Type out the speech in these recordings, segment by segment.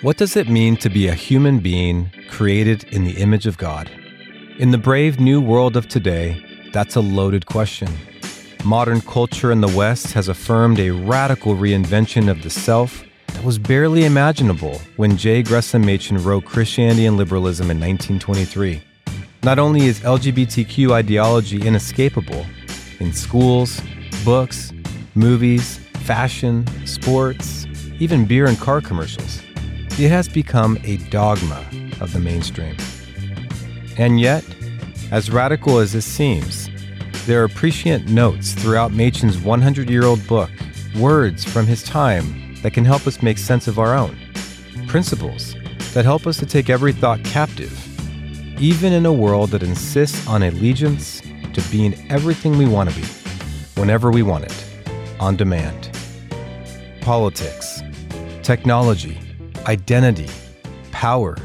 What does it mean to be a human being created in the image of God? In the brave new world of today, that's a loaded question. Modern culture in the West has affirmed a radical reinvention of the self that was barely imaginable when J. Gresham Machen wrote Christianity and Liberalism in 1923. Not only is LGBTQ ideology inescapable in schools, books, movies, fashion, sports, even beer and car commercials, it has become a dogma of the mainstream. And yet, as radical as this seems, there are prescient notes throughout Machen's 100 year old book, words from his time that can help us make sense of our own, principles that help us to take every thought captive, even in a world that insists on allegiance to being everything we want to be, whenever we want it, on demand. Politics, technology, identity, power,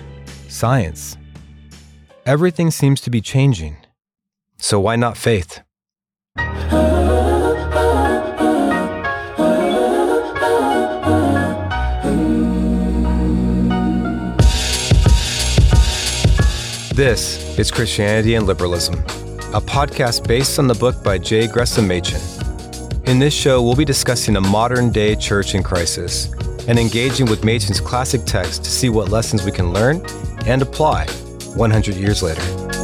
science. Everything seems to be changing. So why not faith? This is Christianity and Liberalism, a podcast based on the book by J. Gresham Machen. In this show, we'll be discussing a modern day church in crisis and engaging with Machen's classic text to see what lessons we can learn and apply 100 years later.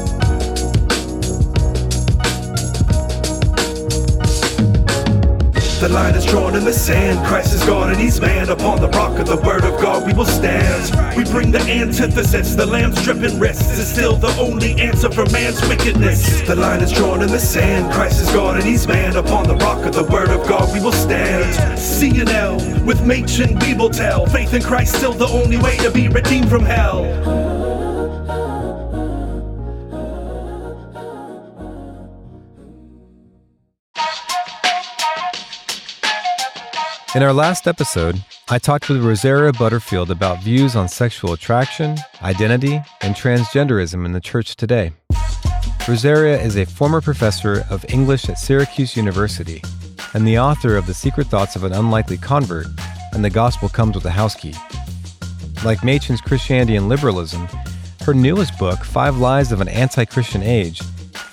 The line is drawn in the sand. Christ is God and he's man. Upon the rock of the word of God we will stand. We bring the antithesis. The lamb's dripping wrists is still the only answer for man's wickedness. The line is drawn in the sand. Christ is God and he's man. Upon the rock of the word of God we will stand. CNL with Machen we will tell. Faith in Christ still the only way to be redeemed from hell. In our last episode, I talked with Rosaria Butterfield about views on sexual attraction, identity, and transgenderism in the church today. Rosaria is a former professor of English at Syracuse University and the author of The Secret Thoughts of an Unlikely Convert and The Gospel Comes with a House Key. Like Machen's Christianity and Liberalism, her newest book, Five Lies of an Anti Christian Age,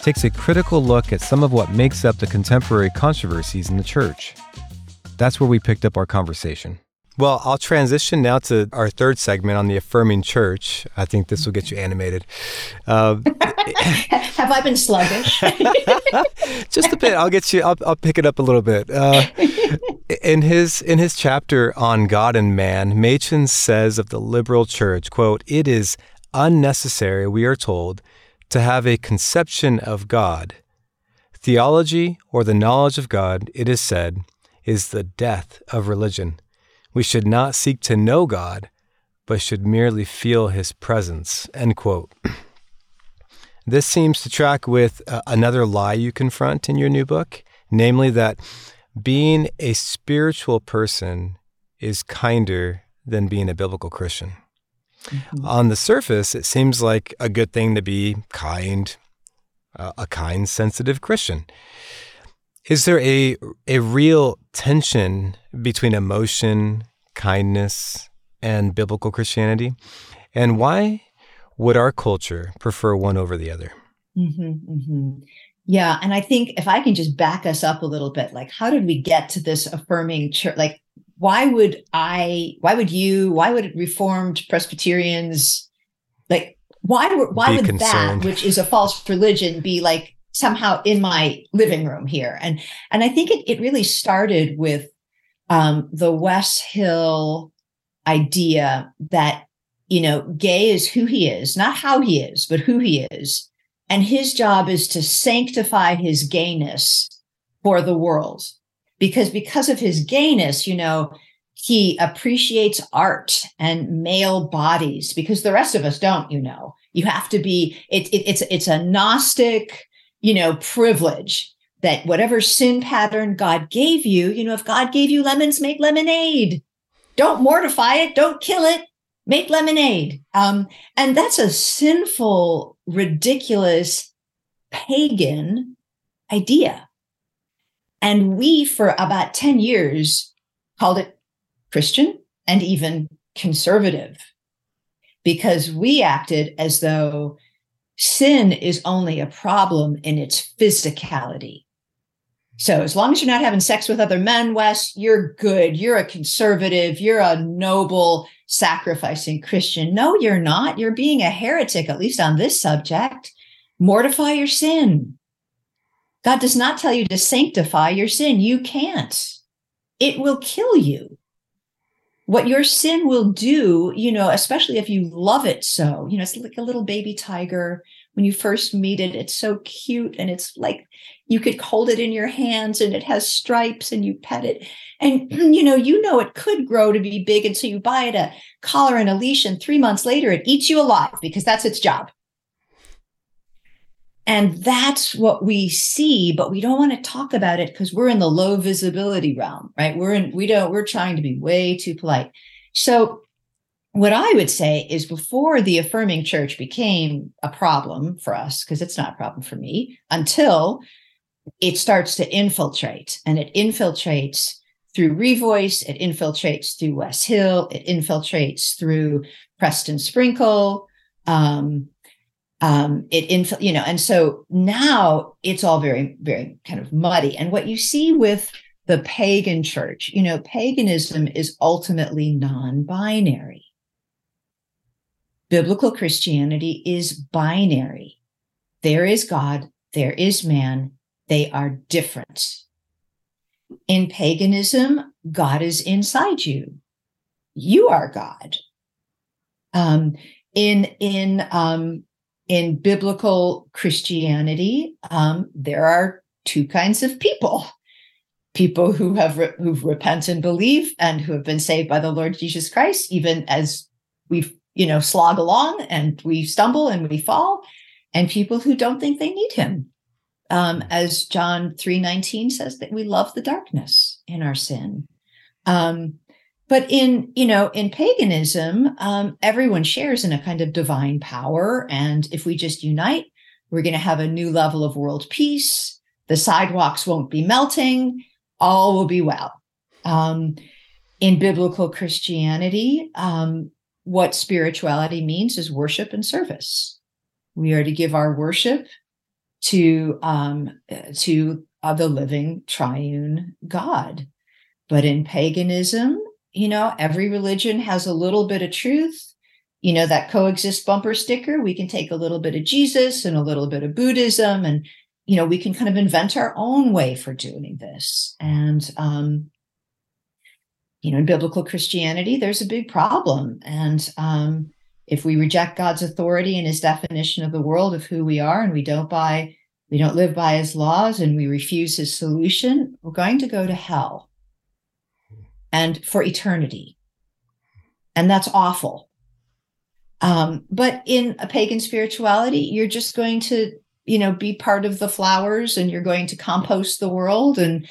takes a critical look at some of what makes up the contemporary controversies in the church. That's where we picked up our conversation. Well, I'll transition now to our third segment on the affirming church. I think this will get you animated. Uh, Have I been sluggish? just a bit. I'll get you. I'll, I'll pick it up a little bit. Uh, in his in his chapter on God and man, Machen says of the liberal church, "quote It is unnecessary, we are told, to have a conception of God, theology, or the knowledge of God." It is said is the death of religion. We should not seek to know God, but should merely feel his presence. End quote. This seems to track with uh, another lie you confront in your new book, namely that being a spiritual person is kinder than being a biblical Christian. Mm-hmm. On the surface, it seems like a good thing to be kind, uh, a kind, sensitive Christian. Is there a a real tension between emotion, kindness, and biblical Christianity? And why would our culture prefer one over the other? Mm-hmm, mm-hmm. Yeah, and I think if I can just back us up a little bit, like how did we get to this affirming church? Like, why would I? Why would you? Why would Reformed Presbyterians? Like, why? Why Be would concerned. that, which is a false religion, be like somehow in my living room here. And and I think it, it really started with um, the Wes Hill idea that you know gay is who he is, not how he is, but who he is, and his job is to sanctify his gayness for the world, because because of his gayness, you know. He appreciates art and male bodies because the rest of us don't, you know. You have to be, it, it, it's it's a Gnostic, you know, privilege that whatever sin pattern God gave you, you know, if God gave you lemons, make lemonade. Don't mortify it, don't kill it, make lemonade. Um, and that's a sinful, ridiculous, pagan idea. And we, for about 10 years, called it Christian and even conservative because we acted as though sin is only a problem in its physicality. So as long as you're not having sex with other men, Wes, you're good. You're a conservative. You're a noble, sacrificing Christian. No, you're not. You're being a heretic, at least on this subject. Mortify your sin. God does not tell you to sanctify your sin. You can't. It will kill you. What your sin will do, you know, especially if you love it so, you know, it's like a little baby tiger. When you first meet it, it's so cute and it's like you could hold it in your hands and it has stripes and you pet it. And, you know, you know, it could grow to be big. And so you buy it a collar and a leash, and three months later, it eats you alive because that's its job. And that's what we see, but we don't want to talk about it because we're in the low visibility realm, right? We're in, we don't, we're trying to be way too polite. So, what I would say is before the affirming church became a problem for us, because it's not a problem for me, until it starts to infiltrate and it infiltrates through Revoice, it infiltrates through Wes Hill, it infiltrates through Preston Sprinkle. Um, um, it inf- you know, and so now it's all very, very kind of muddy. And what you see with the pagan church, you know, paganism is ultimately non-binary. Biblical Christianity is binary. There is God, there is man, they are different. In paganism, God is inside you. You are God. Um, in in um, in biblical Christianity, um, there are two kinds of people: people who have re- who've repent and believe, and who have been saved by the Lord Jesus Christ, even as we you know slog along and we stumble and we fall, and people who don't think they need Him, um, as John three nineteen says that we love the darkness in our sin. Um, but in you know in paganism um, everyone shares in a kind of divine power. And if we just unite we're going to have a new level of world peace. The sidewalks won't be melting. All will be well. Um, in biblical christianity um, what spirituality means is worship and service. We are to give our worship to um, to uh, the living triune god. But in paganism you know, every religion has a little bit of truth. You know, that coexist bumper sticker, we can take a little bit of Jesus and a little bit of Buddhism, and, you know, we can kind of invent our own way for doing this. And, um, you know, in biblical Christianity, there's a big problem. And um, if we reject God's authority and his definition of the world of who we are, and we don't buy, we don't live by his laws, and we refuse his solution, we're going to go to hell and for eternity. And that's awful. Um, but in a pagan spirituality, you're just going to, you know, be part of the flowers and you're going to compost the world. And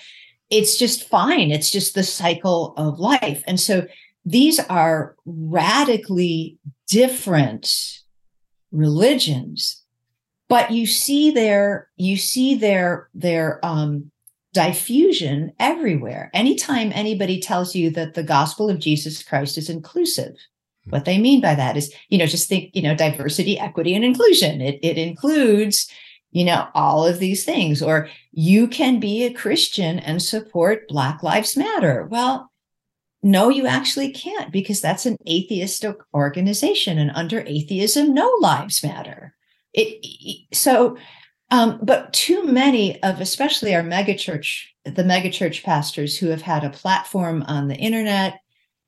it's just fine. It's just the cycle of life. And so these are radically different religions but you see their you see their their um diffusion everywhere. Anytime anybody tells you that the gospel of Jesus Christ is inclusive, hmm. what they mean by that is, you know, just think, you know, diversity, equity, and inclusion. It, it includes, you know, all of these things. Or you can be a Christian and support Black Lives Matter. Well, no, you actually can't because that's an atheistic organization. And under atheism, no lives matter. It, so um, but too many of, especially our megachurch, the megachurch pastors who have had a platform on the internet,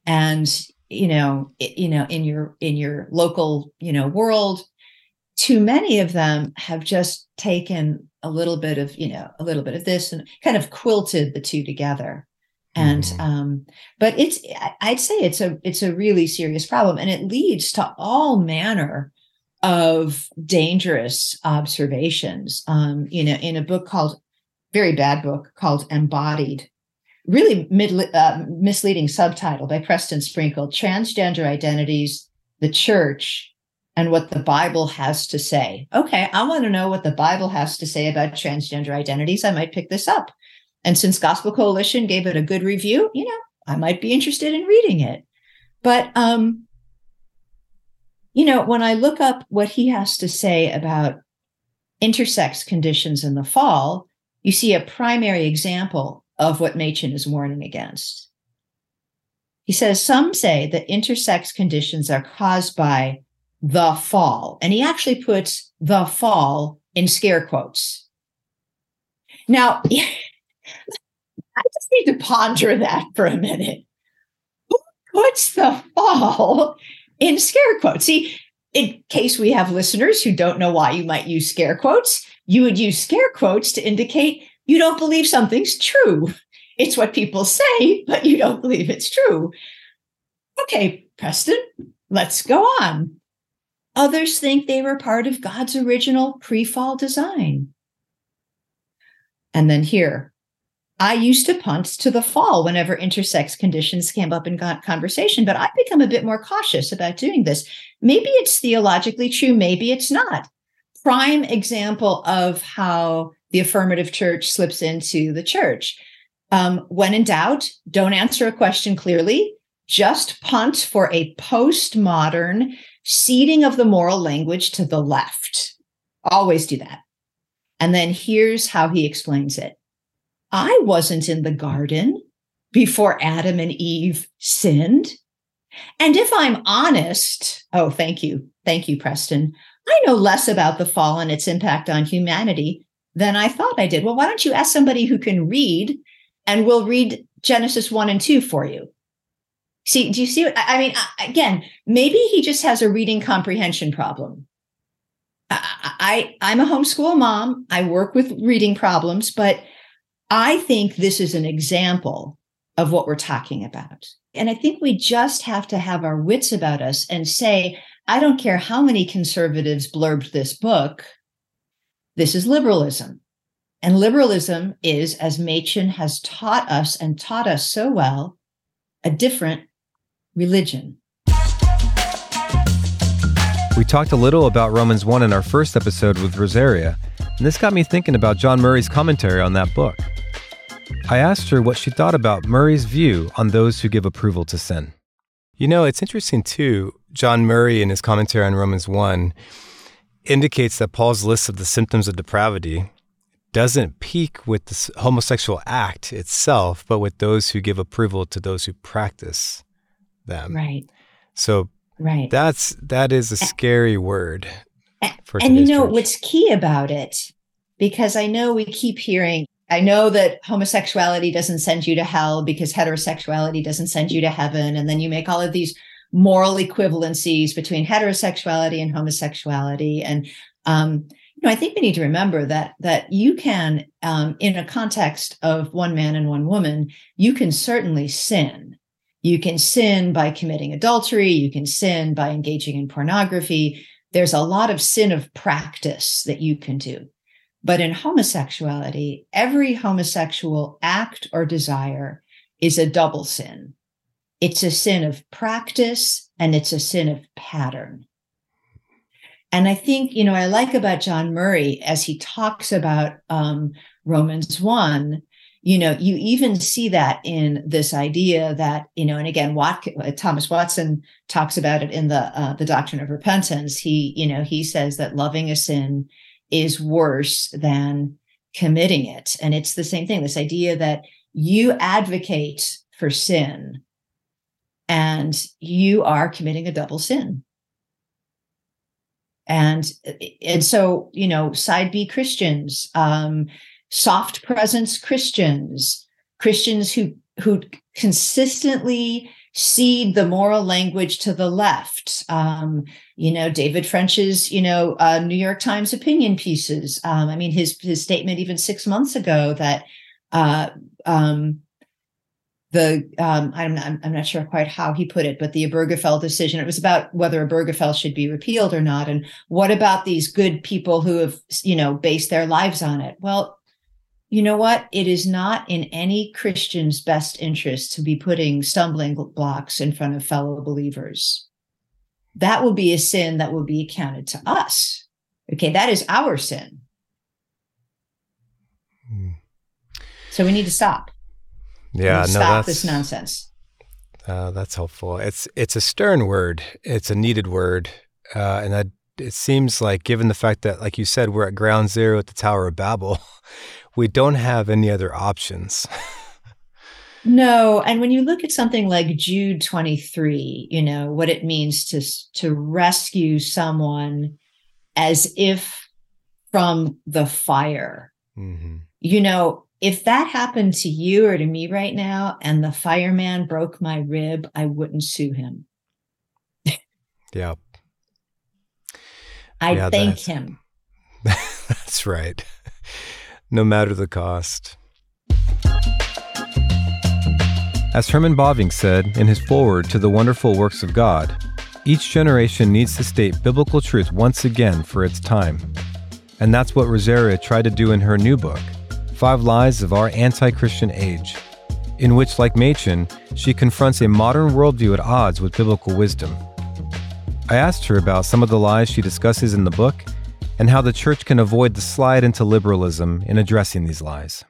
and you know, it, you know, in your in your local, you know, world, too many of them have just taken a little bit of, you know, a little bit of this and kind of quilted the two together. And mm-hmm. um, but it's I'd say it's a it's a really serious problem, and it leads to all manner of dangerous observations. Um, you know, in a book called, very bad book called Embodied, really mid, uh, misleading subtitle by Preston Sprinkle Transgender Identities, the Church, and what the Bible has to say. Okay, I want to know what the Bible has to say about transgender identities. I might pick this up. And since Gospel Coalition gave it a good review, you know, I might be interested in reading it. But um, you know, when I look up what he has to say about intersex conditions in the fall, you see a primary example of what Machen is warning against. He says some say that intersex conditions are caused by the fall, and he actually puts the fall in scare quotes. Now, I just need to ponder that for a minute. Who puts the fall in scare quotes? See, in case we have listeners who don't know why you might use scare quotes, you would use scare quotes to indicate you don't believe something's true. It's what people say, but you don't believe it's true. Okay, Preston, let's go on. Others think they were part of God's original pre fall design. And then here, I used to punt to the fall whenever intersex conditions came up in conversation, but I've become a bit more cautious about doing this. Maybe it's theologically true, maybe it's not. Prime example of how the affirmative church slips into the church. Um, when in doubt, don't answer a question clearly. Just punt for a postmodern ceding of the moral language to the left. Always do that. And then here's how he explains it I wasn't in the garden before Adam and Eve sinned. And if I'm honest, oh, thank you. Thank you, Preston. I know less about the fall and its impact on humanity than I thought I did. Well, why don't you ask somebody who can read and we'll read Genesis 1 and 2 for you? See, do you see? What, I mean, again, maybe he just has a reading comprehension problem. I, I I'm a homeschool mom. I work with reading problems, but I think this is an example of what we're talking about. And I think we just have to have our wits about us and say, I don't care how many conservatives blurbed this book, this is liberalism. And liberalism is, as Machen has taught us and taught us so well, a different religion. We talked a little about Romans 1 in our first episode with Rosaria, and this got me thinking about John Murray's commentary on that book. I asked her what she thought about Murray's view on those who give approval to sin. You know, it's interesting too. John Murray, in his commentary on Romans 1, indicates that Paul's list of the symptoms of depravity doesn't peak with the homosexual act itself, but with those who give approval to those who practice them. Right. So right. that's that is a scary word. For and you know church. what's key about it, because I know we keep hearing I know that homosexuality doesn't send you to hell because heterosexuality doesn't send you to heaven. And then you make all of these moral equivalencies between heterosexuality and homosexuality. And um, you know, I think we need to remember that that you can, um, in a context of one man and one woman, you can certainly sin. You can sin by committing adultery. You can sin by engaging in pornography. There's a lot of sin of practice that you can do. But in homosexuality, every homosexual act or desire is a double sin. It's a sin of practice and it's a sin of pattern. And I think, you know, I like about John Murray as he talks about um, Romans 1, you know, you even see that in this idea that, you know, and again, Watk- Thomas Watson talks about it in the uh, the doctrine of repentance. He, you know, he says that loving a sin is worse than committing it. And it's the same thing this idea that you advocate for sin and you are committing a double sin. And, and so, you know, side B Christians, um, soft presence Christians, Christians who, who consistently cede the moral language to the left. Um, you know, David French's, you know, uh, New York Times opinion pieces. Um, I mean, his his statement even six months ago that uh, um, the um, I'm not, I'm not sure quite how he put it, but the Obergefell decision. It was about whether Obergefell should be repealed or not, and what about these good people who have you know based their lives on it? Well, you know what? It is not in any Christian's best interest to be putting stumbling blocks in front of fellow believers. That will be a sin that will be accounted to us. Okay, that is our sin. Hmm. So we need to stop. Yeah, no, stop this nonsense. Uh, that's helpful. It's it's a stern word. It's a needed word, uh, and that it seems like, given the fact that, like you said, we're at ground zero at the Tower of Babel, we don't have any other options. no, and when you look at something like Jude twenty three, you know what it means to to rescue someone as if from the fire. Mm-hmm. You know, if that happened to you or to me right now and the fireman broke my rib, I wouldn't sue him. yeah. I'd yeah, thank him. That's right. No matter the cost. As Herman Bavinck said in his foreword to the wonderful works of God, each generation needs to state biblical truth once again for its time. And that's what Rosaria tried to do in her new book, Five Lies of Our Anti Christian Age, in which, like Machen, she confronts a modern worldview at odds with biblical wisdom. I asked her about some of the lies she discusses in the book and how the church can avoid the slide into liberalism in addressing these lies.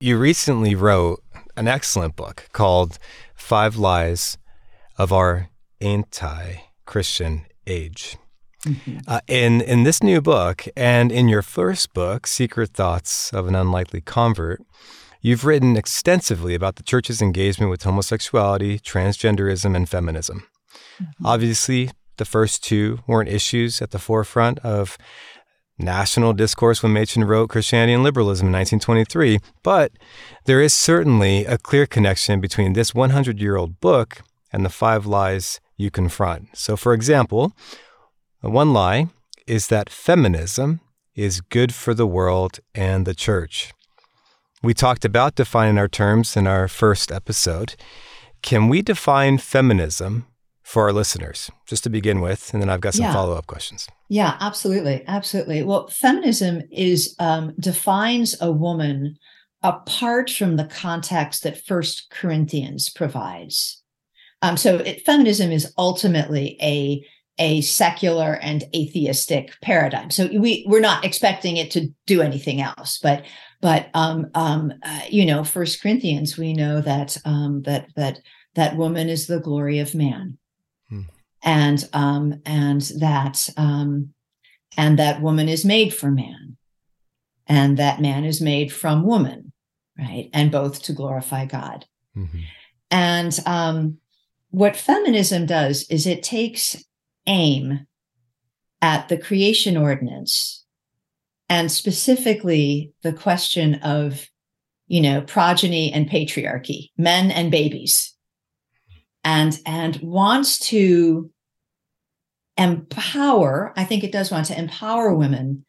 You recently wrote an excellent book called Five Lies of Our Anti Christian Age. Mm-hmm. Uh, in in this new book and in your first book, Secret Thoughts of an Unlikely Convert, you've written extensively about the church's engagement with homosexuality, transgenderism, and feminism. Mm-hmm. Obviously, the first two weren't issues at the forefront of national discourse when Machen wrote Christianity and Liberalism in 1923, but there is certainly a clear connection between this 100 year old book and the five lies you confront. So, for example, one lie is that feminism is good for the world and the church. We talked about defining our terms in our first episode. Can we define feminism for our listeners, just to begin with? And then I've got some yeah. follow up questions. Yeah, absolutely. Absolutely. Well, feminism is um, defines a woman apart from the context that First Corinthians provides. Um, so it, feminism is ultimately a a secular and atheistic paradigm. So we we're not expecting it to do anything else, but but um, um, uh, you know, First Corinthians, we know that um, that that that woman is the glory of man. And um, and that um, and that woman is made for man, and that man is made from woman, right? And both to glorify God. Mm-hmm. And um, what feminism does is it takes aim at the creation ordinance and specifically the question of you know progeny and patriarchy men and babies and and wants to empower i think it does want to empower women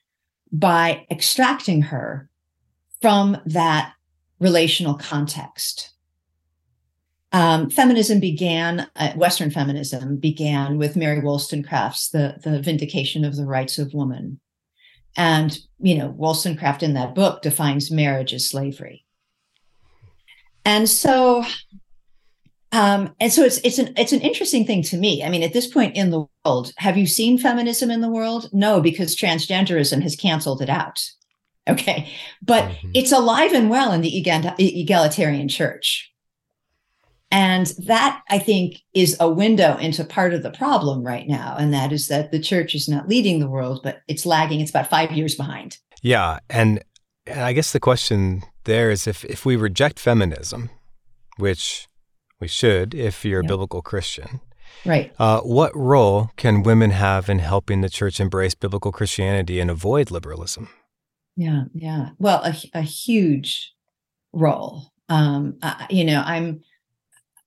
by extracting her from that relational context um, feminism began, uh, Western feminism began with Mary Wollstonecraft's the, the Vindication of the Rights of Woman. And, you know, Wollstonecraft in that book defines marriage as slavery. And so, um, and so it's it's an it's an interesting thing to me. I mean, at this point in the world, have you seen feminism in the world? No, because transgenderism has canceled it out. Okay, but mm-hmm. it's alive and well in the egalitarian church and that, I think, is a window into part of the problem right now. And that is that the church is not leading the world, but it's lagging. It's about five years behind. Yeah. And, and I guess the question there is if, if we reject feminism, which we should if you're a biblical Christian, right? Uh, what role can women have in helping the church embrace biblical Christianity and avoid liberalism? Yeah. Yeah. Well, a, a huge role. Um, uh, you know, I'm,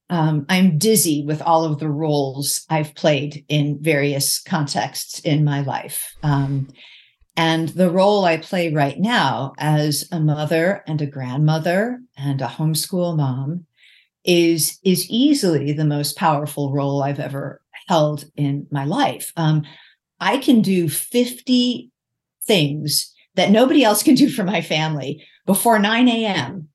um, I'm dizzy with all of the roles I've played in various contexts in my life. Um, and the role I play right now as a mother and a grandmother and a homeschool mom is is easily the most powerful role I've ever held in my life. Um, I can do 50 things that nobody else can do for my family before 9 a.m.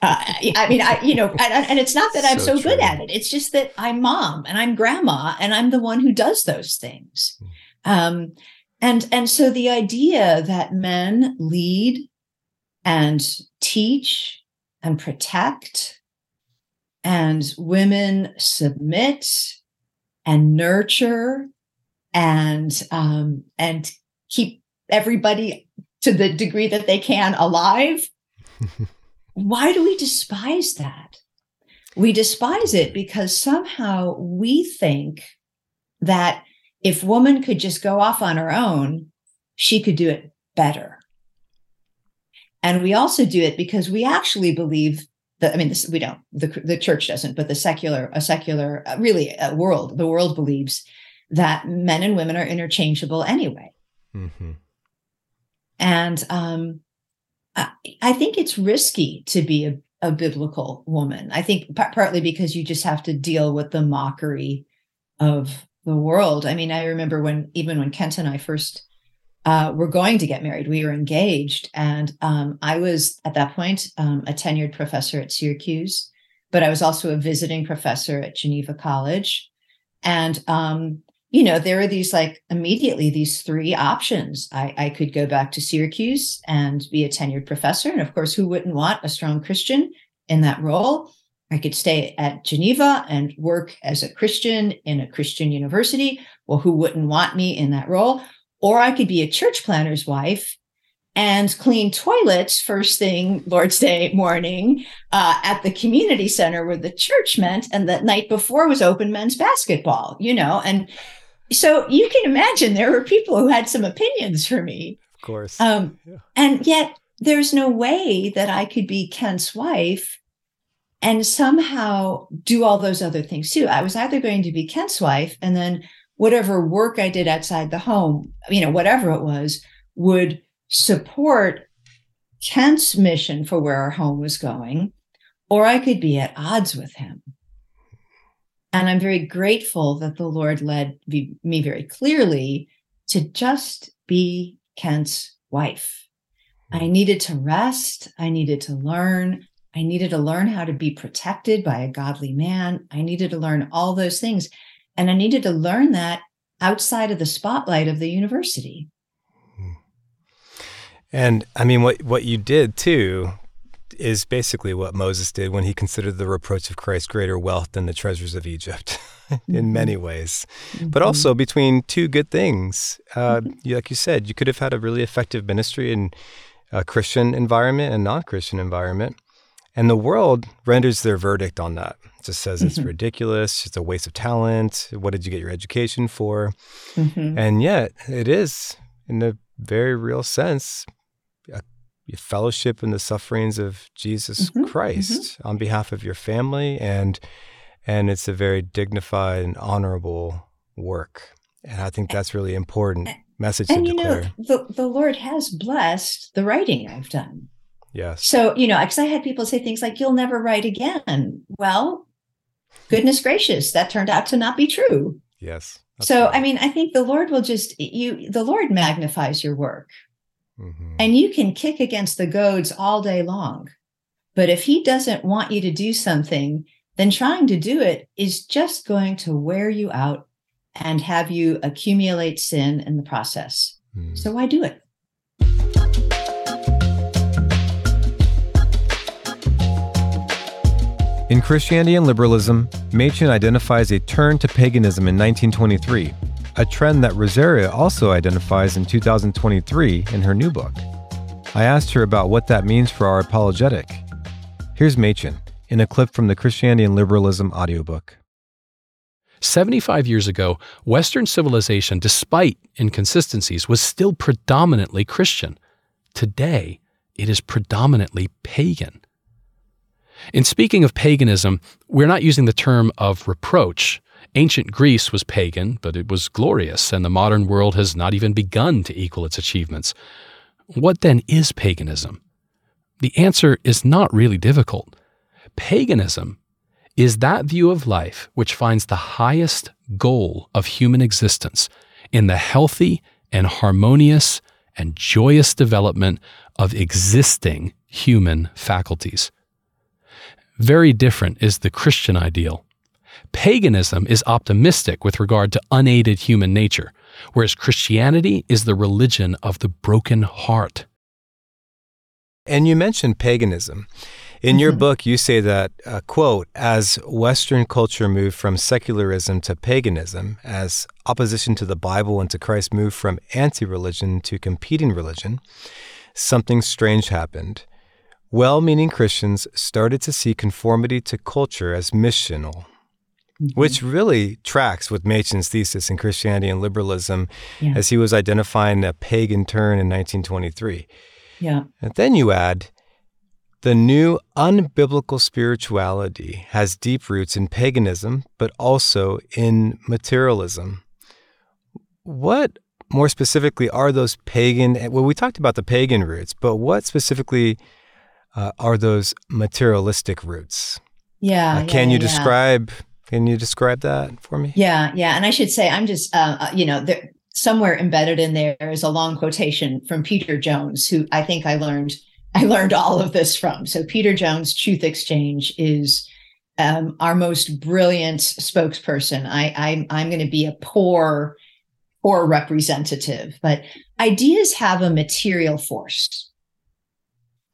Uh, I mean, I you know, and, and it's not that I'm so, so good at it. It's just that I'm mom and I'm grandma, and I'm the one who does those things. Hmm. Um, and and so the idea that men lead and teach and protect and women submit and nurture and um, and keep everybody to the degree that they can alive. Why do we despise that? We despise it because somehow we think that if woman could just go off on her own, she could do it better. And we also do it because we actually believe that, I mean, this, we don't, the, the church doesn't, but the secular, a secular, uh, really a world, the world believes that men and women are interchangeable anyway. Mm-hmm. And um, I, I, think it's risky to be a, a biblical woman. I think p- partly because you just have to deal with the mockery of the world. I mean, I remember when even when Kent and I first uh, were going to get married, we were engaged, and um, I was at that point um, a tenured professor at Syracuse, but I was also a visiting professor at Geneva College, and um, you know there are these like immediately these three options. I, I could go back to Syracuse and be a tenured professor, and of course, who wouldn't want a strong Christian in that role? I could stay at Geneva and work as a Christian in a Christian university. Well, who wouldn't want me in that role? Or I could be a church planner's wife and clean toilets first thing Lord's Day morning uh, at the community center where the church meant, and the night before was open men's basketball, you know. And so you can imagine there were people who had some opinions for me. Of course. Um, yeah. And yet there's no way that I could be Kent's wife and somehow do all those other things too. I was either going to be Kent's wife and then whatever work I did outside the home, you know, whatever it was, would support Kent's mission for where our home was going, or I could be at odds with him. And I'm very grateful that the Lord led me very clearly to just be Kent's wife. I needed to rest. I needed to learn. I needed to learn how to be protected by a godly man. I needed to learn all those things. And I needed to learn that outside of the spotlight of the university. And I mean, what, what you did too is basically what Moses did when he considered the reproach of Christ greater wealth than the treasures of Egypt in mm-hmm. many ways. Mm-hmm. But also between two good things. Uh, mm-hmm. Like you said, you could have had a really effective ministry in a Christian environment and non Christian environment. And the world renders their verdict on that. It just says it's mm-hmm. ridiculous, it's a waste of talent. What did you get your education for? Mm-hmm. And yet, it is, in a very real sense, a fellowship in the sufferings of Jesus mm-hmm. Christ mm-hmm. on behalf of your family and and it's a very dignified and honorable work. And I think that's really important message and, to you declare. know the, the Lord has blessed the writing I've done. Yes. So, you know, because I had people say things like, you'll never write again. Well, goodness gracious, that turned out to not be true. Yes. So, right. I mean, I think the Lord will just, you, the Lord magnifies your work. Mm-hmm. And you can kick against the goads all day long. But if He doesn't want you to do something, then trying to do it is just going to wear you out and have you accumulate sin in the process. Mm. So, why do it? In Christianity and Liberalism, Machen identifies a turn to paganism in 1923, a trend that Rosaria also identifies in 2023 in her new book. I asked her about what that means for our apologetic. Here's Machen in a clip from the Christianity and Liberalism audiobook. 75 years ago, Western civilization, despite inconsistencies, was still predominantly Christian. Today, it is predominantly pagan. In speaking of paganism, we're not using the term of reproach. Ancient Greece was pagan, but it was glorious, and the modern world has not even begun to equal its achievements. What then is paganism? The answer is not really difficult. Paganism is that view of life which finds the highest goal of human existence in the healthy and harmonious and joyous development of existing human faculties. Very different is the Christian ideal. Paganism is optimistic with regard to unaided human nature, whereas Christianity is the religion of the broken heart. And you mentioned paganism. In your mm-hmm. book, you say that, uh, quote, as Western culture moved from secularism to paganism, as opposition to the Bible and to Christ moved from anti religion to competing religion, something strange happened. Well meaning Christians started to see conformity to culture as missional, mm-hmm. which really tracks with Machen's thesis in Christianity and liberalism yeah. as he was identifying a pagan turn in 1923. Yeah. And then you add, the new unbiblical spirituality has deep roots in paganism, but also in materialism. What more specifically are those pagan? Well, we talked about the pagan roots, but what specifically uh, are those materialistic roots? Yeah. Uh, can yeah, you describe? Can you describe that for me? Yeah, yeah. And I should say, I'm just, uh, uh, you know, there, somewhere embedded in there is a long quotation from Peter Jones, who I think I learned I learned all of this from. So Peter Jones, Truth Exchange is um, our most brilliant spokesperson. I, I'm I'm going to be a poor poor representative, but ideas have a material force.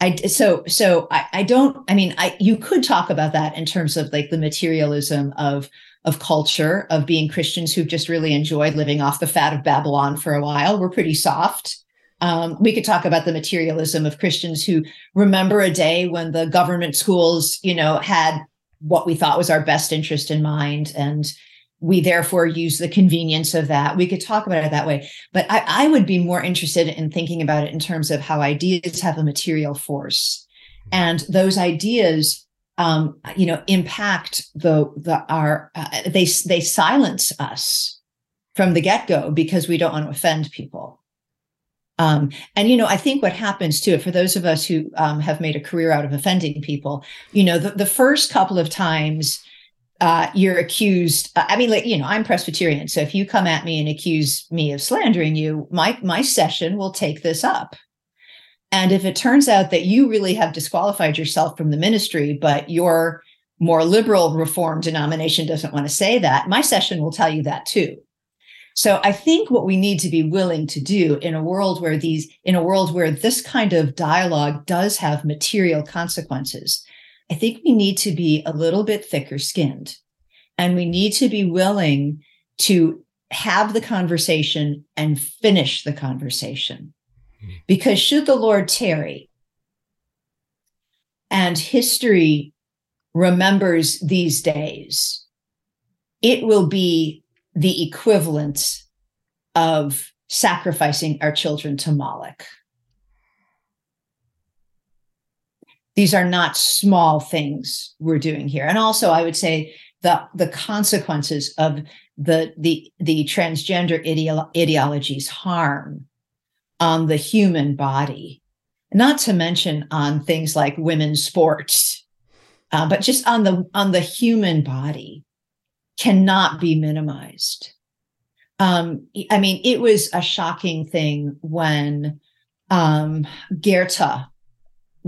I so so I, I don't I mean I you could talk about that in terms of like the materialism of of culture of being Christians who've just really enjoyed living off the fat of Babylon for a while. We're pretty soft um, we could talk about the materialism of Christians who remember a day when the government schools, you know, had what we thought was our best interest in mind, and we therefore use the convenience of that. We could talk about it that way, but I, I would be more interested in thinking about it in terms of how ideas have a material force, and those ideas, um, you know, impact the the our uh, they they silence us from the get go because we don't want to offend people. Um, and you know, I think what happens too, for those of us who um, have made a career out of offending people, you know, the, the first couple of times uh, you're accused. Uh, I mean, like you know, I'm Presbyterian, so if you come at me and accuse me of slandering you, my my session will take this up. And if it turns out that you really have disqualified yourself from the ministry, but your more liberal reform denomination doesn't want to say that, my session will tell you that too. So I think what we need to be willing to do in a world where these, in a world where this kind of dialogue does have material consequences, I think we need to be a little bit thicker skinned and we need to be willing to have the conversation and finish the conversation. Hmm. Because should the Lord tarry and history remembers these days, it will be the equivalent of sacrificing our children to Moloch. These are not small things we're doing here. And also, I would say the, the consequences of the, the, the transgender ideolo- ideology's harm on the human body, not to mention on things like women's sports, uh, but just on the on the human body cannot be minimized. Um, I mean, it was a shocking thing when um, Goethe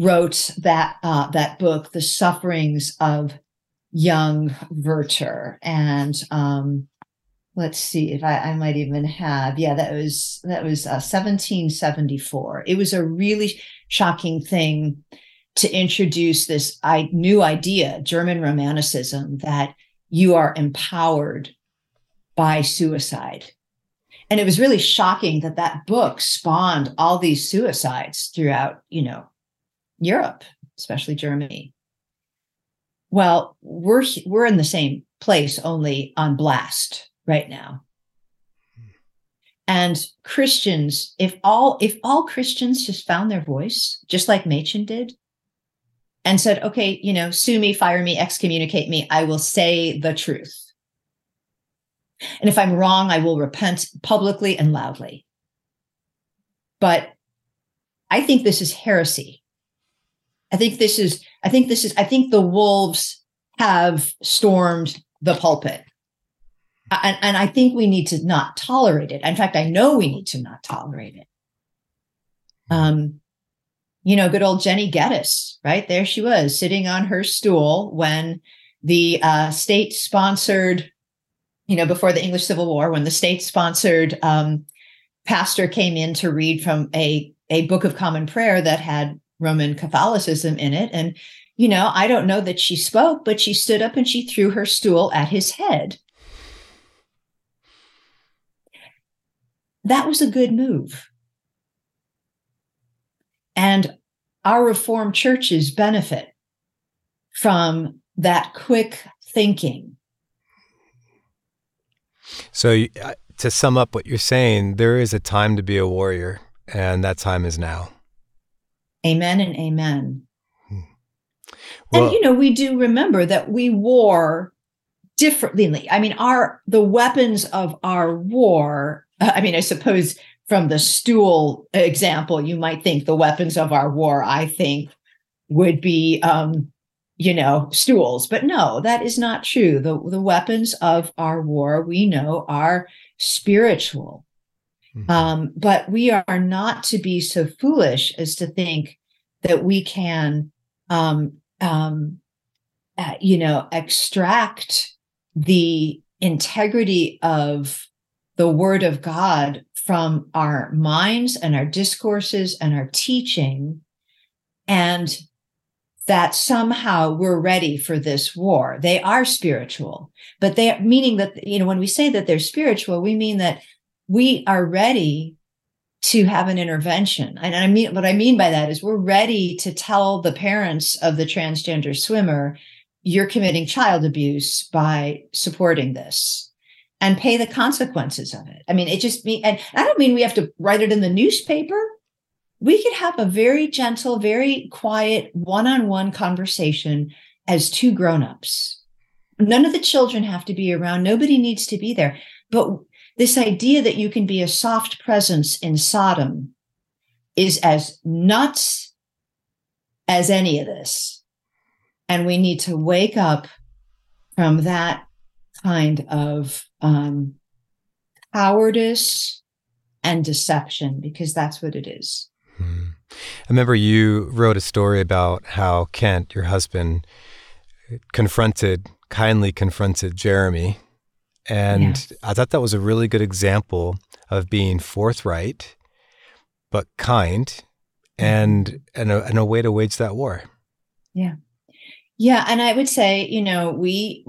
wrote that uh, that book, "The Sufferings of Young Werther," and um, let's see if I, I, might even have. Yeah, that was that was uh, 1774. It was a really shocking thing to introduce this I, new idea, German Romanticism, that you are empowered by suicide. And it was really shocking that that book spawned all these suicides throughout, you know, Europe, especially Germany. Well, we're we're in the same place only on blast right now. And Christians, if all if all Christians just found their voice, just like Machen did, and said, okay, you know, sue me, fire me, excommunicate me. I will say the truth. And if I'm wrong, I will repent publicly and loudly. But I think this is heresy. I think this is, I think this is, I think the wolves have stormed the pulpit. And, and I think we need to not tolerate it. In fact, I know we need to not tolerate it. Um, you know, good old Jenny Geddes, right? There she was sitting on her stool when the uh, state sponsored, you know, before the English Civil War, when the state sponsored um, pastor came in to read from a, a book of common prayer that had Roman Catholicism in it. And, you know, I don't know that she spoke, but she stood up and she threw her stool at his head. That was a good move. And our Reformed churches benefit from that quick thinking. So, uh, to sum up what you're saying, there is a time to be a warrior, and that time is now. Amen and amen. Hmm. Well, and you know, we do remember that we war differently. I mean, our the weapons of our war. I mean, I suppose from the stool example, you might think the weapons of our war. I think would be, um, you know, stools, but no, that is not true. The the weapons of our war we know are spiritual. Mm-hmm. Um, but we are not to be so foolish as to think that we can, um, um, uh, you know, extract the integrity of the Word of God from our minds and our discourses and our teaching, and that somehow we're ready for this war. They are spiritual, but they meaning that, you know, when we say that they're spiritual, we mean that we are ready to have an intervention. And I mean, what I mean by that is we're ready to tell the parents of the transgender swimmer, you're committing child abuse by supporting this and pay the consequences of it. I mean, it just mean, and I don't mean we have to write it in the newspaper. We could have a very gentle, very quiet one on one conversation as two grown ups. None of the children have to be around. Nobody needs to be there. But this idea that you can be a soft presence in Sodom is as nuts as any of this. And we need to wake up from that kind of um, cowardice and deception because that's what it is. Hmm. I remember you wrote a story about how Kent, your husband, confronted, kindly confronted Jeremy and. I thought that was a really good example of being forthright, but kind, mm-hmm. and and a, and a way to wage that war. Yeah, yeah, and I would say, you know, we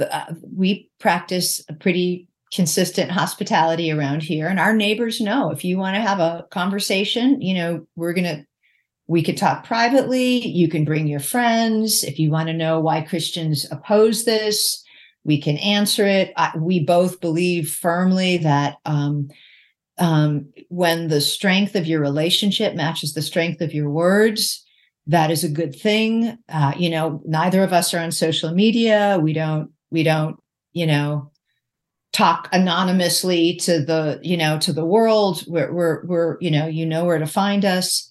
uh, we practice a pretty consistent hospitality around here, and our neighbors know if you want to have a conversation, you know, we're gonna we could talk privately. You can bring your friends if you want to know why Christians oppose this we can answer it. I, we both believe firmly that um, um, when the strength of your relationship matches the strength of your words, that is a good thing. Uh, you know, neither of us are on social media. We don't. We don't. You know, talk anonymously to the you know to the world. We're we're, we're you know you know where to find us.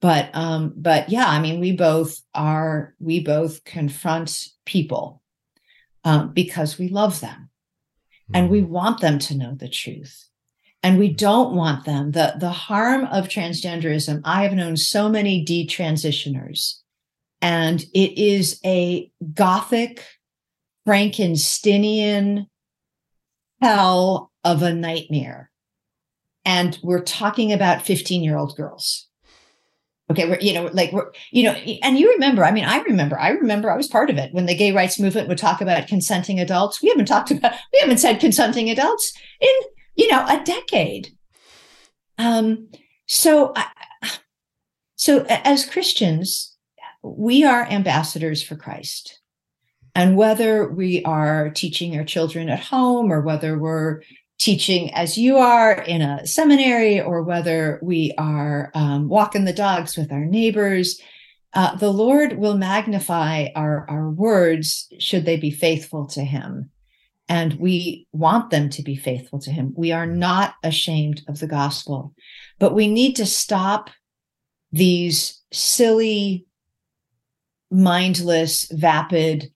But um, but yeah, I mean, we both are. We both confront people um, because we love them. And we hmm. want them to know the truth. And we don't want them the the harm of transgenderism i have known so many detransitioners. And it is a gothic frankensteinian hell of a nightmare. And we're talking about 15 year old girls Okay, we're, you know, like we're, you know, and you remember, I mean, I remember, I remember I was part of it when the gay rights movement would talk about consenting adults. We haven't talked about, we haven't said consenting adults in, you know, a decade. Um, so, so as Christians, we are ambassadors for Christ. And whether we are teaching our children at home or whether we're teaching as you are in a seminary or whether we are um, walking the dogs with our neighbors, uh, the Lord will magnify our, our words should they be faithful to Him. And we want them to be faithful to Him. We are not ashamed of the gospel, but we need to stop these silly, mindless, vapid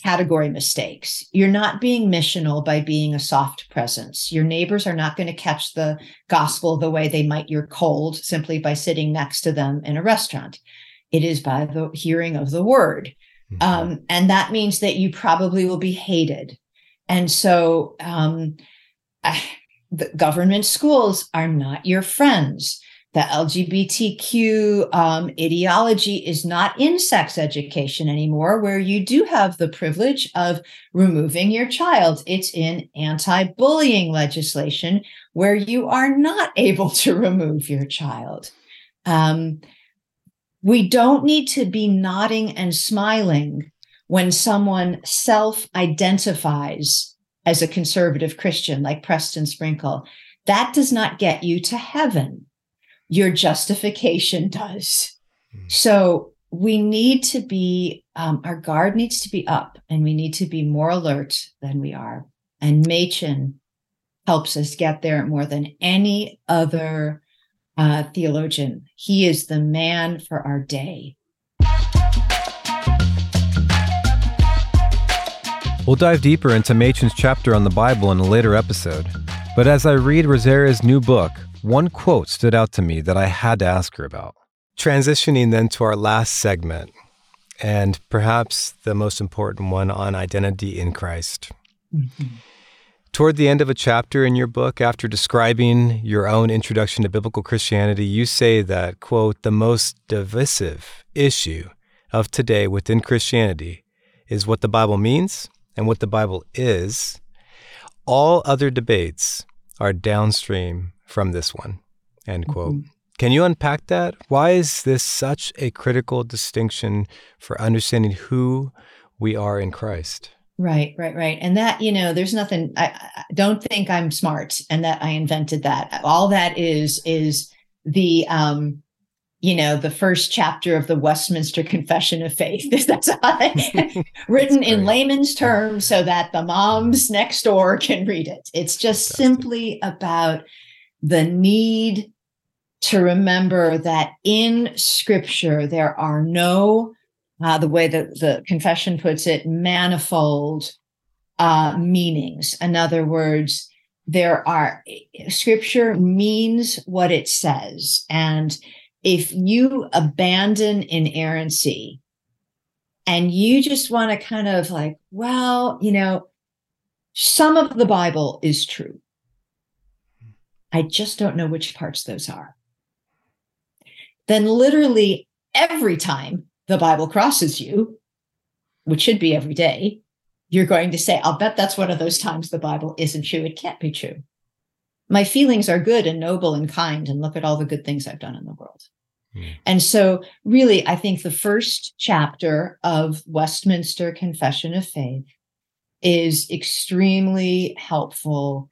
category mistakes. You're not being missional by being a soft presence. Your neighbors are not going to catch the gospel the way they might your cold simply by sitting next to them in a restaurant. It is by the hearing of the word. Mm-hmm. Um, and that means that you probably will be hated. And so um, the government schools are not your friends. The LGBTQ um, ideology is not in sex education anymore, where you do have the privilege of removing your child. It's in anti bullying legislation, where you are not able to remove your child. Um, we don't need to be nodding and smiling when someone self identifies as a conservative Christian, like Preston Sprinkle. That does not get you to heaven your justification does. Mm. So we need to be, um, our guard needs to be up and we need to be more alert than we are. And Machen helps us get there more than any other uh, theologian. He is the man for our day. We'll dive deeper into Machen's chapter on the Bible in a later episode. But as I read Rosaria's new book, one quote stood out to me that I had to ask her about. Transitioning then to our last segment, and perhaps the most important one on identity in Christ. Mm-hmm. Toward the end of a chapter in your book, after describing your own introduction to biblical Christianity, you say that, quote, the most divisive issue of today within Christianity is what the Bible means and what the Bible is. All other debates are downstream from this one. End quote. Mm-hmm. Can you unpack that? Why is this such a critical distinction for understanding who we are in Christ? Right, right, right. And that, you know, there's nothing, I, I don't think I'm smart and that I invented that. All that is, is the, um, you know, the first chapter of the Westminster Confession of Faith. That's written in layman's terms so that the moms next door can read it. It's just Fantastic. simply about the need to remember that in scripture there are no uh, the way that the confession puts it manifold uh, meanings. In other words there are scripture means what it says. And if you abandon inerrancy and you just want to kind of like well you know some of the bible is true I just don't know which parts those are. Then, literally every time the Bible crosses you, which should be every day, you're going to say, I'll bet that's one of those times the Bible isn't true. It can't be true. My feelings are good and noble and kind, and look at all the good things I've done in the world. Mm. And so, really, I think the first chapter of Westminster Confession of Faith is extremely helpful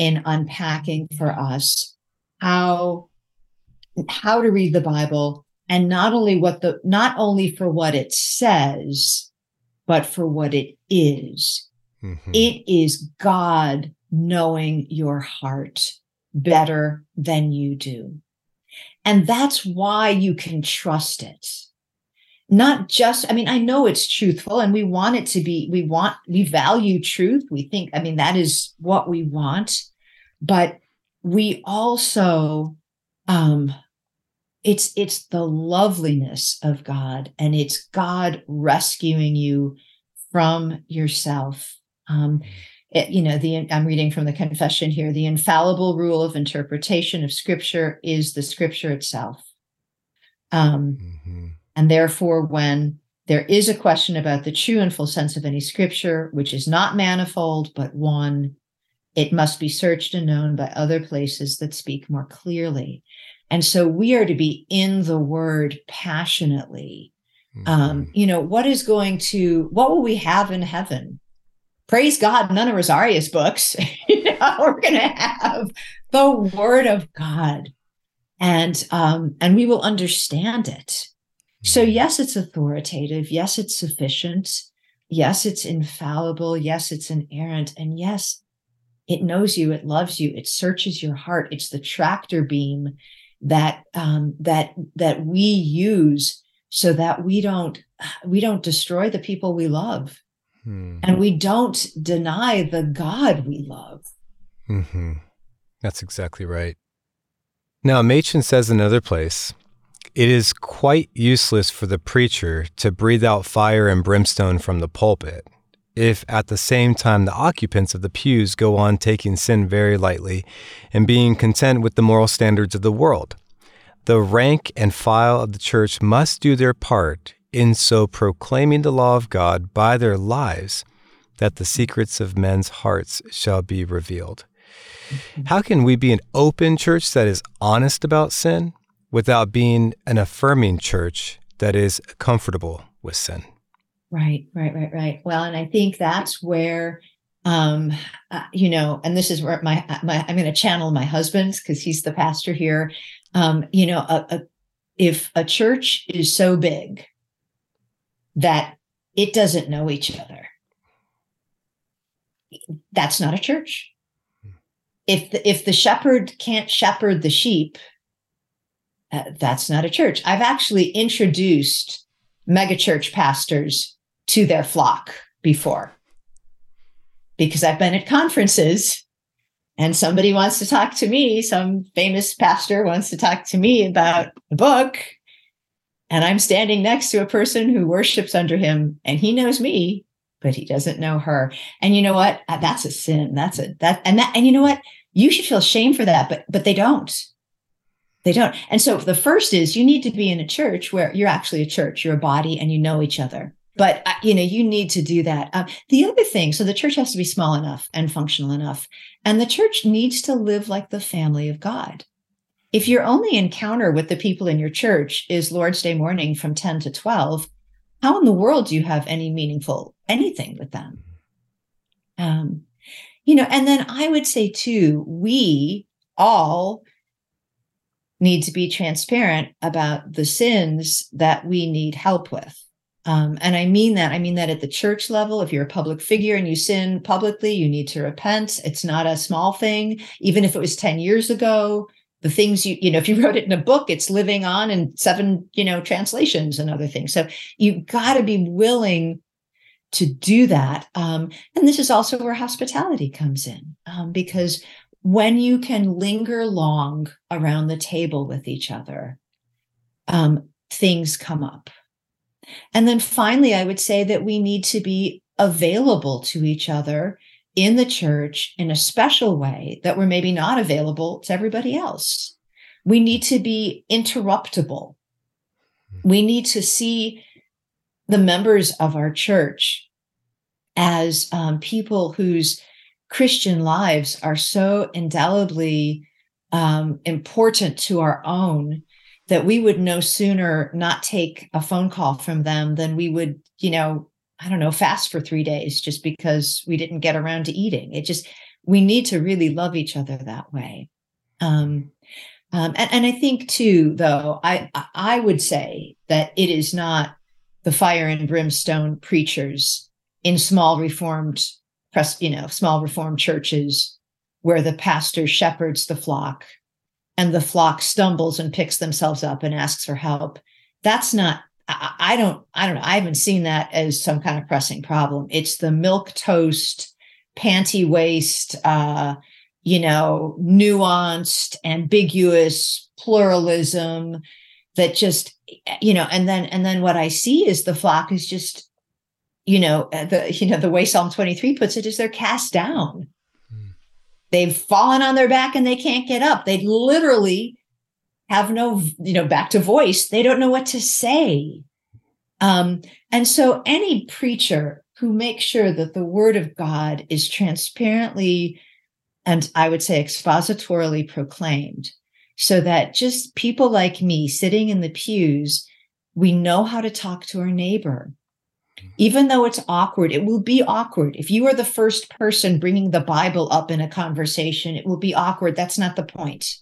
in unpacking for us how how to read the Bible and not only what the not only for what it says, but for what it is. Mm-hmm. It is God knowing your heart better than you do. And that's why you can trust it. Not just, I mean, I know it's truthful and we want it to be, we want, we value truth. We think, I mean, that is what we want but we also um it's it's the loveliness of god and it's god rescuing you from yourself um it, you know the i'm reading from the confession here the infallible rule of interpretation of scripture is the scripture itself um mm-hmm. and therefore when there is a question about the true and full sense of any scripture which is not manifold but one it must be searched and known by other places that speak more clearly. And so we are to be in the word passionately. Um, mm-hmm. Um, you know, what is going to, what will we have in heaven? Praise God, none of Rosaria's books. you know, we're going to have the word of God and, um, and we will understand it. So mm-hmm. yes, it's authoritative. Yes, it's sufficient. Yes, it's infallible. Yes, it's inerrant. And yes, it knows you, it loves you, it searches your heart. It's the tractor beam that um, that that we use so that we don't we don't destroy the people we love, hmm. and we don't deny the God we love. Mm-hmm. That's exactly right. Now, Machen says another place, it is quite useless for the preacher to breathe out fire and brimstone from the pulpit if at the same time the occupants of the pews go on taking sin very lightly and being content with the moral standards of the world. The rank and file of the church must do their part in so proclaiming the law of God by their lives that the secrets of men's hearts shall be revealed. Mm-hmm. How can we be an open church that is honest about sin without being an affirming church that is comfortable with sin? Right, right, right, right. Well, and I think that's where um uh, you know and this is where my my i'm going to channel my husband because he's the pastor here. Um you know a, a, if a church is so big that it doesn't know each other that's not a church. If the, if the shepherd can't shepherd the sheep uh, that's not a church. I've actually introduced megachurch pastors to their flock before because I've been at conferences and somebody wants to talk to me, some famous pastor wants to talk to me about a book. And I'm standing next to a person who worships under him and he knows me, but he doesn't know her. And you know what? Uh, that's a sin. That's a that and that and you know what? You should feel shame for that, but but they don't. They don't. And so the first is you need to be in a church where you're actually a church, you're a body and you know each other but uh, you know you need to do that. Um, the other thing so the church has to be small enough and functional enough and the church needs to live like the family of god. If your only encounter with the people in your church is lord's day morning from 10 to 12 how in the world do you have any meaningful anything with them? Um, you know and then i would say too we all need to be transparent about the sins that we need help with um, and I mean that. I mean that at the church level. If you're a public figure and you sin publicly, you need to repent. It's not a small thing. Even if it was 10 years ago, the things you, you know, if you wrote it in a book, it's living on in seven, you know, translations and other things. So you've got to be willing to do that. Um, and this is also where hospitality comes in, um, because when you can linger long around the table with each other, um, things come up and then finally, I would say that we need to be available to each other in the church in a special way that we're maybe not available to everybody else. We need to be interruptible. We need to see the members of our church as um, people whose Christian lives are so indelibly um, important to our own that we would no sooner not take a phone call from them than we would, you know, I don't know, fast for three days just because we didn't get around to eating. It just, we need to really love each other that way. Um, um, and, and I think too, though, I I would say that it is not the fire and brimstone preachers in small reformed press, you know, small reformed churches where the pastor shepherds the flock and the flock stumbles and picks themselves up and asks for help. That's not I, I don't i don't know. I haven't seen that as some kind of pressing problem. It's the milk toast panty waist uh you know nuanced ambiguous pluralism that just you know and then and then what i see is the flock is just you know the you know the way psalm 23 puts it is they're cast down They've fallen on their back and they can't get up. They literally have no, you know, back to voice. They don't know what to say. Um, and so any preacher who makes sure that the word of God is transparently and I would say expositorily proclaimed so that just people like me sitting in the pews, we know how to talk to our neighbor even though it's awkward, it will be awkward. If you are the first person bringing the Bible up in a conversation, it will be awkward. That's not the point.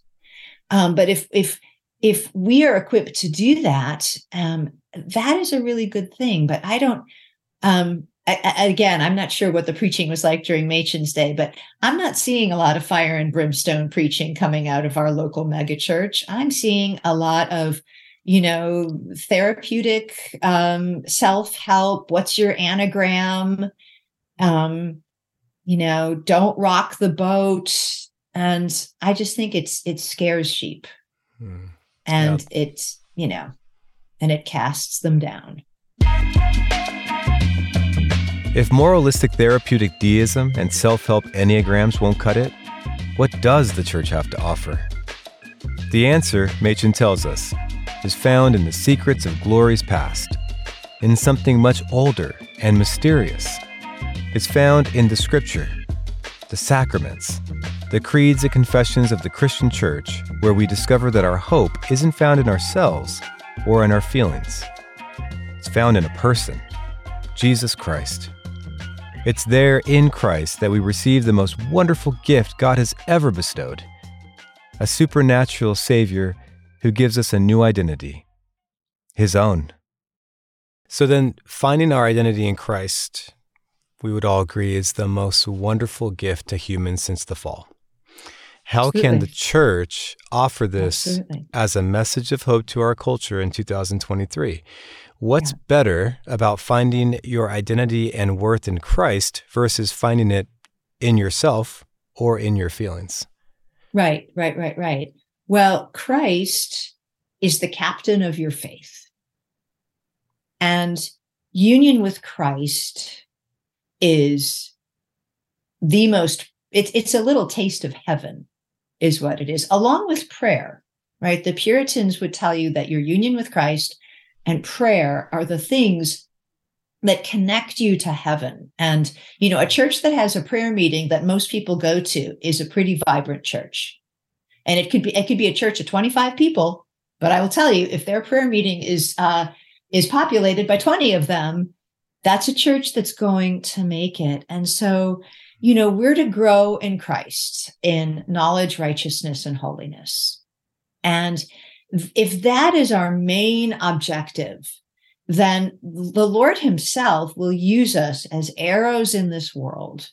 Um, but if if if we are equipped to do that, um, that is a really good thing. But I don't. Um, I, again, I'm not sure what the preaching was like during Machen's day, but I'm not seeing a lot of fire and brimstone preaching coming out of our local megachurch. I'm seeing a lot of you know, therapeutic um, self help. What's your enneagram? Um, you know, don't rock the boat. And I just think it's it scares sheep, hmm. and yeah. it's you know, and it casts them down. If moralistic therapeutic deism and self help enneagrams won't cut it, what does the church have to offer? The answer, Machen tells us, is found in the secrets of glory's past, in something much older and mysterious. It's found in the scripture, the sacraments, the creeds and confessions of the Christian church, where we discover that our hope isn't found in ourselves or in our feelings. It's found in a person, Jesus Christ. It's there in Christ that we receive the most wonderful gift God has ever bestowed a supernatural Savior who gives us a new identity, His own. So then, finding our identity in Christ, we would all agree, is the most wonderful gift to humans since the fall. How Absolutely. can the church offer this Absolutely. as a message of hope to our culture in 2023? What's Yeah. better about finding your identity and worth in Christ versus finding it in yourself or in your feelings? Right, right, right, right. Well, Christ is the captain of your faith. And union with Christ is the most, it's it's a little taste of heaven, is what it is, along with prayer, right? The Puritans would tell you that your union with Christ and prayer are the things that connect you to heaven. And, you know, a church that has a prayer meeting that most people go to is a pretty vibrant church. And it could be, it could be a church of 25 people, but I will tell you, if their prayer meeting is, uh, is populated by 20 of them, that's a church that's going to make it. And so, you know, we're to grow in Christ in knowledge, righteousness, and holiness. And if that is our main objective, then the Lord Himself will use us as arrows in this world,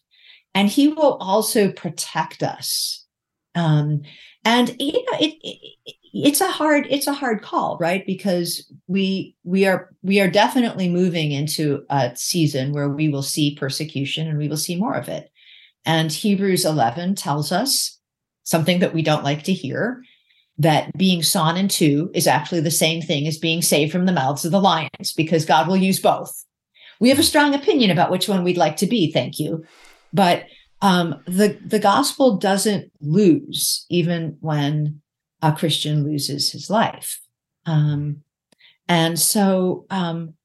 and He will also protect us. Um, and you know, it, it it's a hard it's a hard call, right? Because we we are we are definitely moving into a season where we will see persecution and we will see more of it. And Hebrews 11 tells us something that we don't like to hear that being sawn in two is actually the same thing as being saved from the mouths of the lions because God will use both. We have a strong opinion about which one we'd like to be, thank you. But um, the the gospel doesn't lose even when a Christian loses his life. Um, and so um,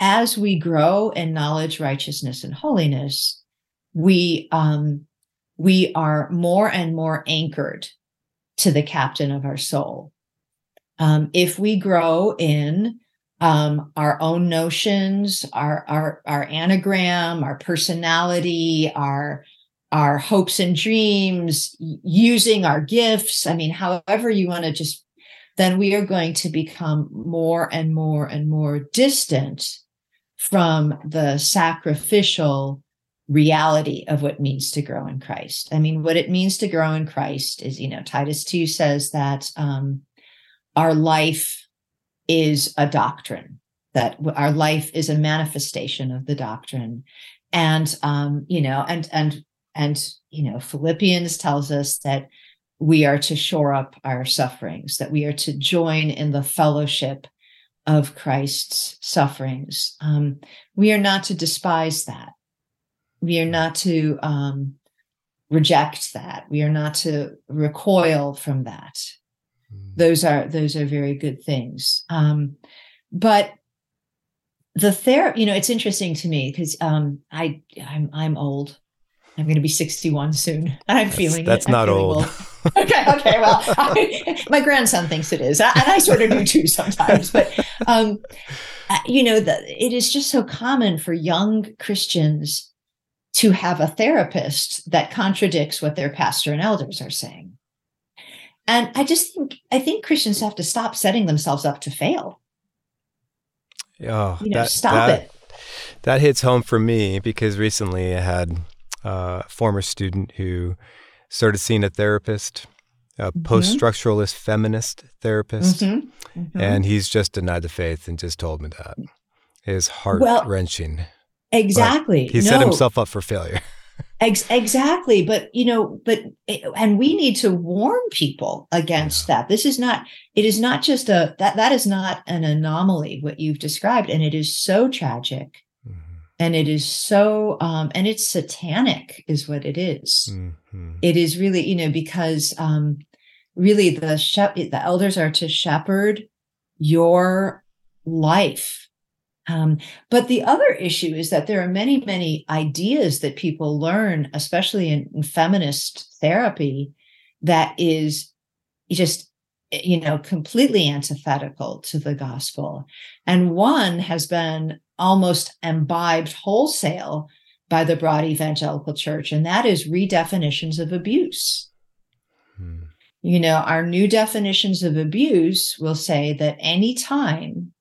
as we grow in knowledge, righteousness, and holiness, we um, we are more and more anchored to the captain of our soul. Um, if we grow in um, our own notions, our, our our enneagram, our personality, our our hopes and dreams, using our gifts, I mean, however you want to just, then we are going to become more and more and more distant from the sacrificial reality of what means to grow in Christ. I mean, what it means to grow in Christ is, you know, Titus 2 says that um, our life is a doctrine, that our life is a manifestation of the doctrine. And, um, you know, and, and, and, you know, Philippians tells us that we are to shore up our sufferings, that we are to join in the fellowship of Christ's sufferings. Um, we are not to despise that. We are not to um, reject that. We are not to recoil from that. Those are those are very good things. Um, but the therapy you know it's interesting to me because um, i i'm i'm old i'm going to be 61 soon i'm That's- feeling that's it. Not feeling old. okay okay well I, my grandson thinks it is and i sort of do too sometimes but um uh, you know the, it is just so common for young christians to have a therapist that contradicts what their pastor and elders are saying. And I just think I think Christians have to stop setting themselves up to fail. Oh, You know, that, stop that, it. That hits home for me because recently I had a former student who started seeing a therapist, a Mhm. post structuralist feminist therapist, Mhm, mhm. and he's just denied the faith and just told me that. It's heart Well, wrenching. exactly. He set No. himself up for failure. Ex- exactly but you know but and we need to warn people against that this is not it is not just a that that is not an anomaly what you've described and it is so tragic. And it is so um and it's satanic is what it is. Mhm. it is really you know because um really the shep- the elders are to shepherd your life. Um, but the other issue is that there are many, many ideas that people learn, especially in, in feminist therapy, that is just you know completely antithetical to the gospel and one has been almost imbibed wholesale by the broad evangelical church and that is redefinitions of abuse hmm. you know our new definitions of abuse will say that anytime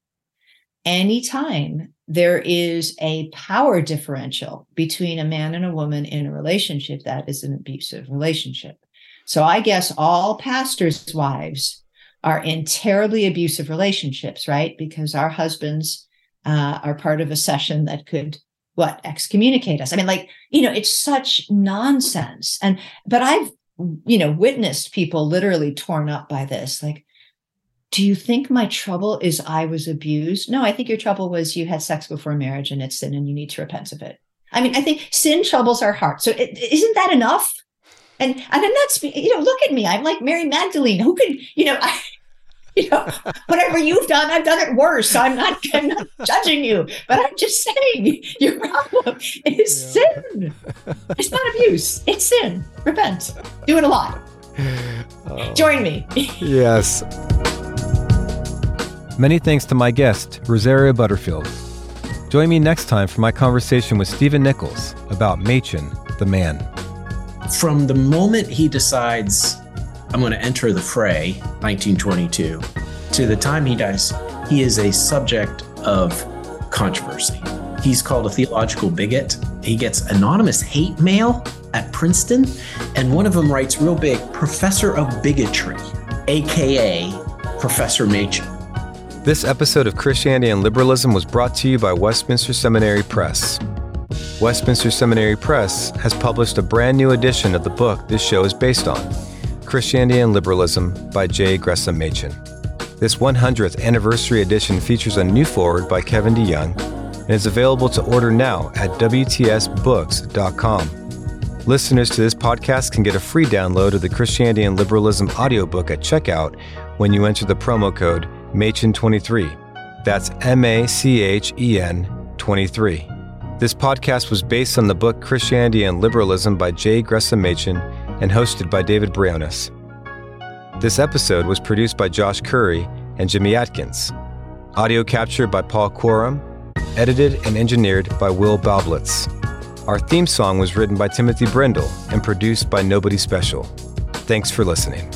anytime there is a power differential between a man and a woman in a relationship that is an abusive relationship so I guess all pastors' wives are in terribly abusive relationships, right? Because our husbands uh, are part of a session that could what excommunicate us. I mean, like you know, it's such nonsense. And but I've you know witnessed people literally torn up by this. Like, do you think my trouble is I was abused? No, I think your trouble was you had sex before marriage and it's sin, and you need to repent of it. I mean, I think sin troubles our heart. So is isn't that enough? And and I'm you know, look at me. I'm like Mary Magdalene. Who could, you know, I, you know, whatever you've done, I've done it worse. So I'm not, I'm not judging you, but I'm just saying your problem is yeah. sin. It's not abuse. It's sin. Repent. Do it a lot. Oh. Join me. yes. Many thanks to my guest, Rosaria Butterfield. Join me next time for my conversation with Stephen Nichols about Machen, the man from the moment he decides, I'm going to enter the fray, 1922, to the time he dies, he is a subject of controversy. He's called a theological bigot. He gets anonymous hate mail at Princeton, and one of them writes real big Professor of Bigotry, AKA Professor Machen. This episode of Christianity and Liberalism was brought to you by Westminster Seminary Press. Westminster Seminary Press has published a brand new edition of the book this show is based on Christianity and Liberalism by J. Gresham Machen. This 100th anniversary edition features a new foreword by Kevin DeYoung and is available to order now at WTSBooks.com. Listeners to this podcast can get a free download of the Christianity and Liberalism audiobook at checkout when you enter the promo code MACHEN23. That's M A C H E N 23. This podcast was based on the book Christianity and Liberalism by J. Gresham Machen and hosted by David Briones. This episode was produced by Josh Curry and Jimmy Atkins. Audio captured by Paul Quorum, edited and engineered by Will Balblitz. Our theme song was written by Timothy Brindle and produced by Nobody Special. Thanks for listening.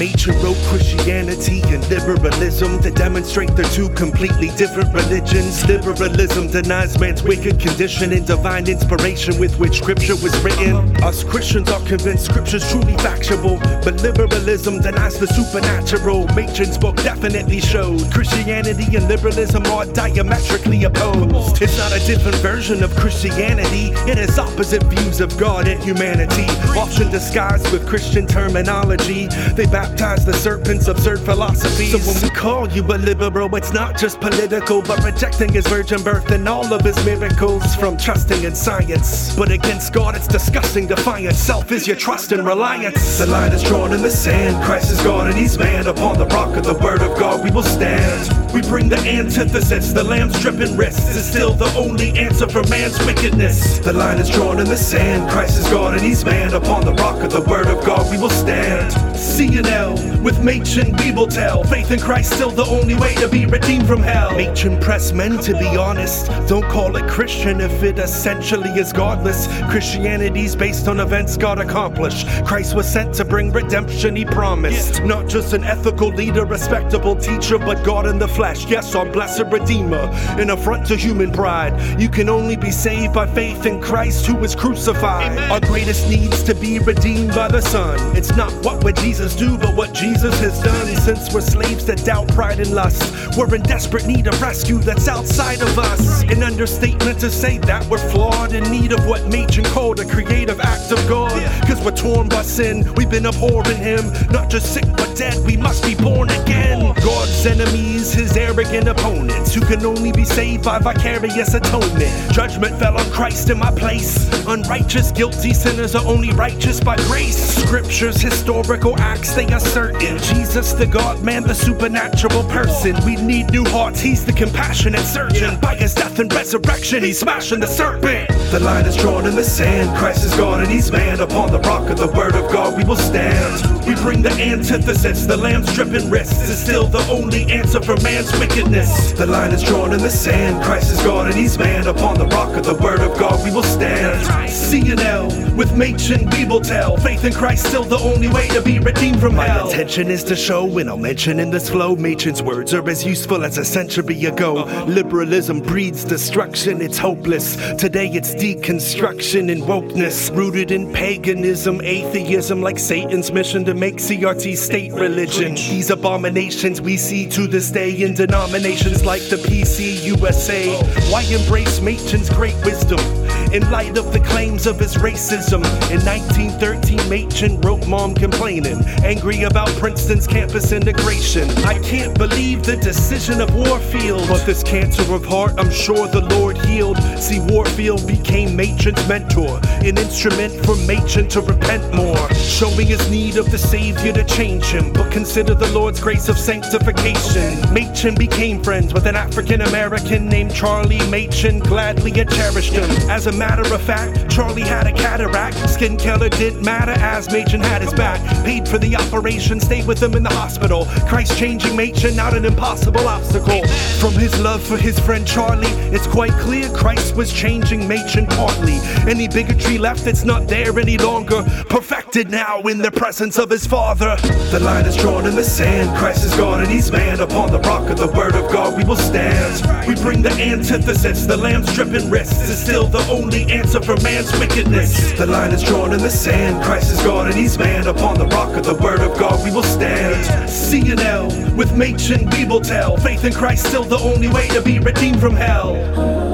Machen wrote Christianity and liberalism to demonstrate they're two completely different religions. Liberalism denies man's wicked condition and divine inspiration with which scripture was written. Us Christians are convinced scripture's truly factual, but liberalism denies the supernatural. Machen's book definitely showed Christianity and liberalism are diametrically opposed. It's not a different version of Christianity, it has opposite views of God and humanity, often disguised with Christian terminology. They the serpent's absurd philosophies. So when we call you a liberal, it's not just political, but rejecting his virgin birth and all of his miracles from trusting in science. But against God, it's disgusting. Defiant self is your trust and reliance. The line is drawn in the sand. Christ is God and he's man. Upon the rock of the word of God, we will stand. We bring the antithesis. The lamb's dripping wrists is still the only answer for man's wickedness. The line is drawn in the sand. Christ is God and he's man. Upon the rock of the word of God, we will stand. See you now hell. With Machen, we will tell. Faith in Christ still the only way to be redeemed from hell. Machen press men to be honest. Don't call it Christian if it essentially is godless. Christianity's based on events God accomplished. Christ was sent to bring redemption, he promised. Not just an ethical leader, respectable teacher, but God in the flesh. Yes, our blessed Redeemer. An affront to human pride. You can only be saved by faith in Christ who was crucified. Amen. Our greatest needs to be redeemed by the Son. It's not what would Jesus do but what Jesus has done. Since we're slaves that doubt, pride, and lust, we're in desperate need of rescue that's outside of us. An understatement to say that we're flawed, in need of what Machen called a creative act of God. Cause we're torn by sin, we've been abhorring Him. Not just sick but dead, we must be born again. God's enemies, His arrogant opponents, who can only be saved by vicarious atonement. Judgment fell on Christ in my place. Unrighteous, guilty sinners are only righteous by grace. Scriptures, historical acts, they are certain. Jesus, the God man, the supernatural person. We need new hearts, He's the compassionate surgeon. By His death and resurrection, He's smashing the serpent. The line is drawn in the sand. Christ is God and He's man. Upon the rock of the Word of God, we will stand. We bring the antithesis. The lamb's dripping wrists is still the only answer for man's wickedness. The line is drawn in the sand. Christ is God and He's man. Upon the rock of the Word of God, we will stand. CNL with Machen, we will tell. Faith in Christ still the only way to be redeemed from hell. My intention is to show, and I'll mention in this flow, Machen's words are as useful as a century ago. Liberalism breeds destruction, it's hopeless. Today it's deconstruction and wokeness, rooted in paganism, atheism, like Satan's mission to make CRT state religion. These abominations we see to this day in denominations like the PC USA. Why embrace Machen's great wisdom? In light of the claims of his racism. In 1913, Machen wrote Mom Complaining, angry about Princeton's campus integration. I can't believe the decision of Warfield. But this cancer of heart, I'm sure the Lord healed. See, Warfield became Machen's mentor, an instrument for Machen to repent more, showing his need of the Savior to change him. But consider the Lord's grace of sanctification. Machen became friends with an African American named Charlie Machen, gladly had cherished him. As a matter of fact, Charlie had a cataract. Skin color didn't matter as Machen had his back. Paid for the operation, stayed with him in the hospital. Christ changing Machen, not an impossible obstacle. From his love for his friend Charlie, it's quite clear Christ was changing Machen partly. Any bigotry left, it's not there any longer. Perfected now in the presence of his Father. The line is drawn in the sand. Christ is God and he's man. Upon the rock of the Word of God, we will stand. We bring the antithesis. The lamb's dripping wrists is still the only answer for man's wickedness. The line is drawn in the sand. Christ is gone and he's man. Upon the rock of the Word of God, we will stand. CNL with Machen, we will tell. Faith in Christ still the only way to be redeemed from hell.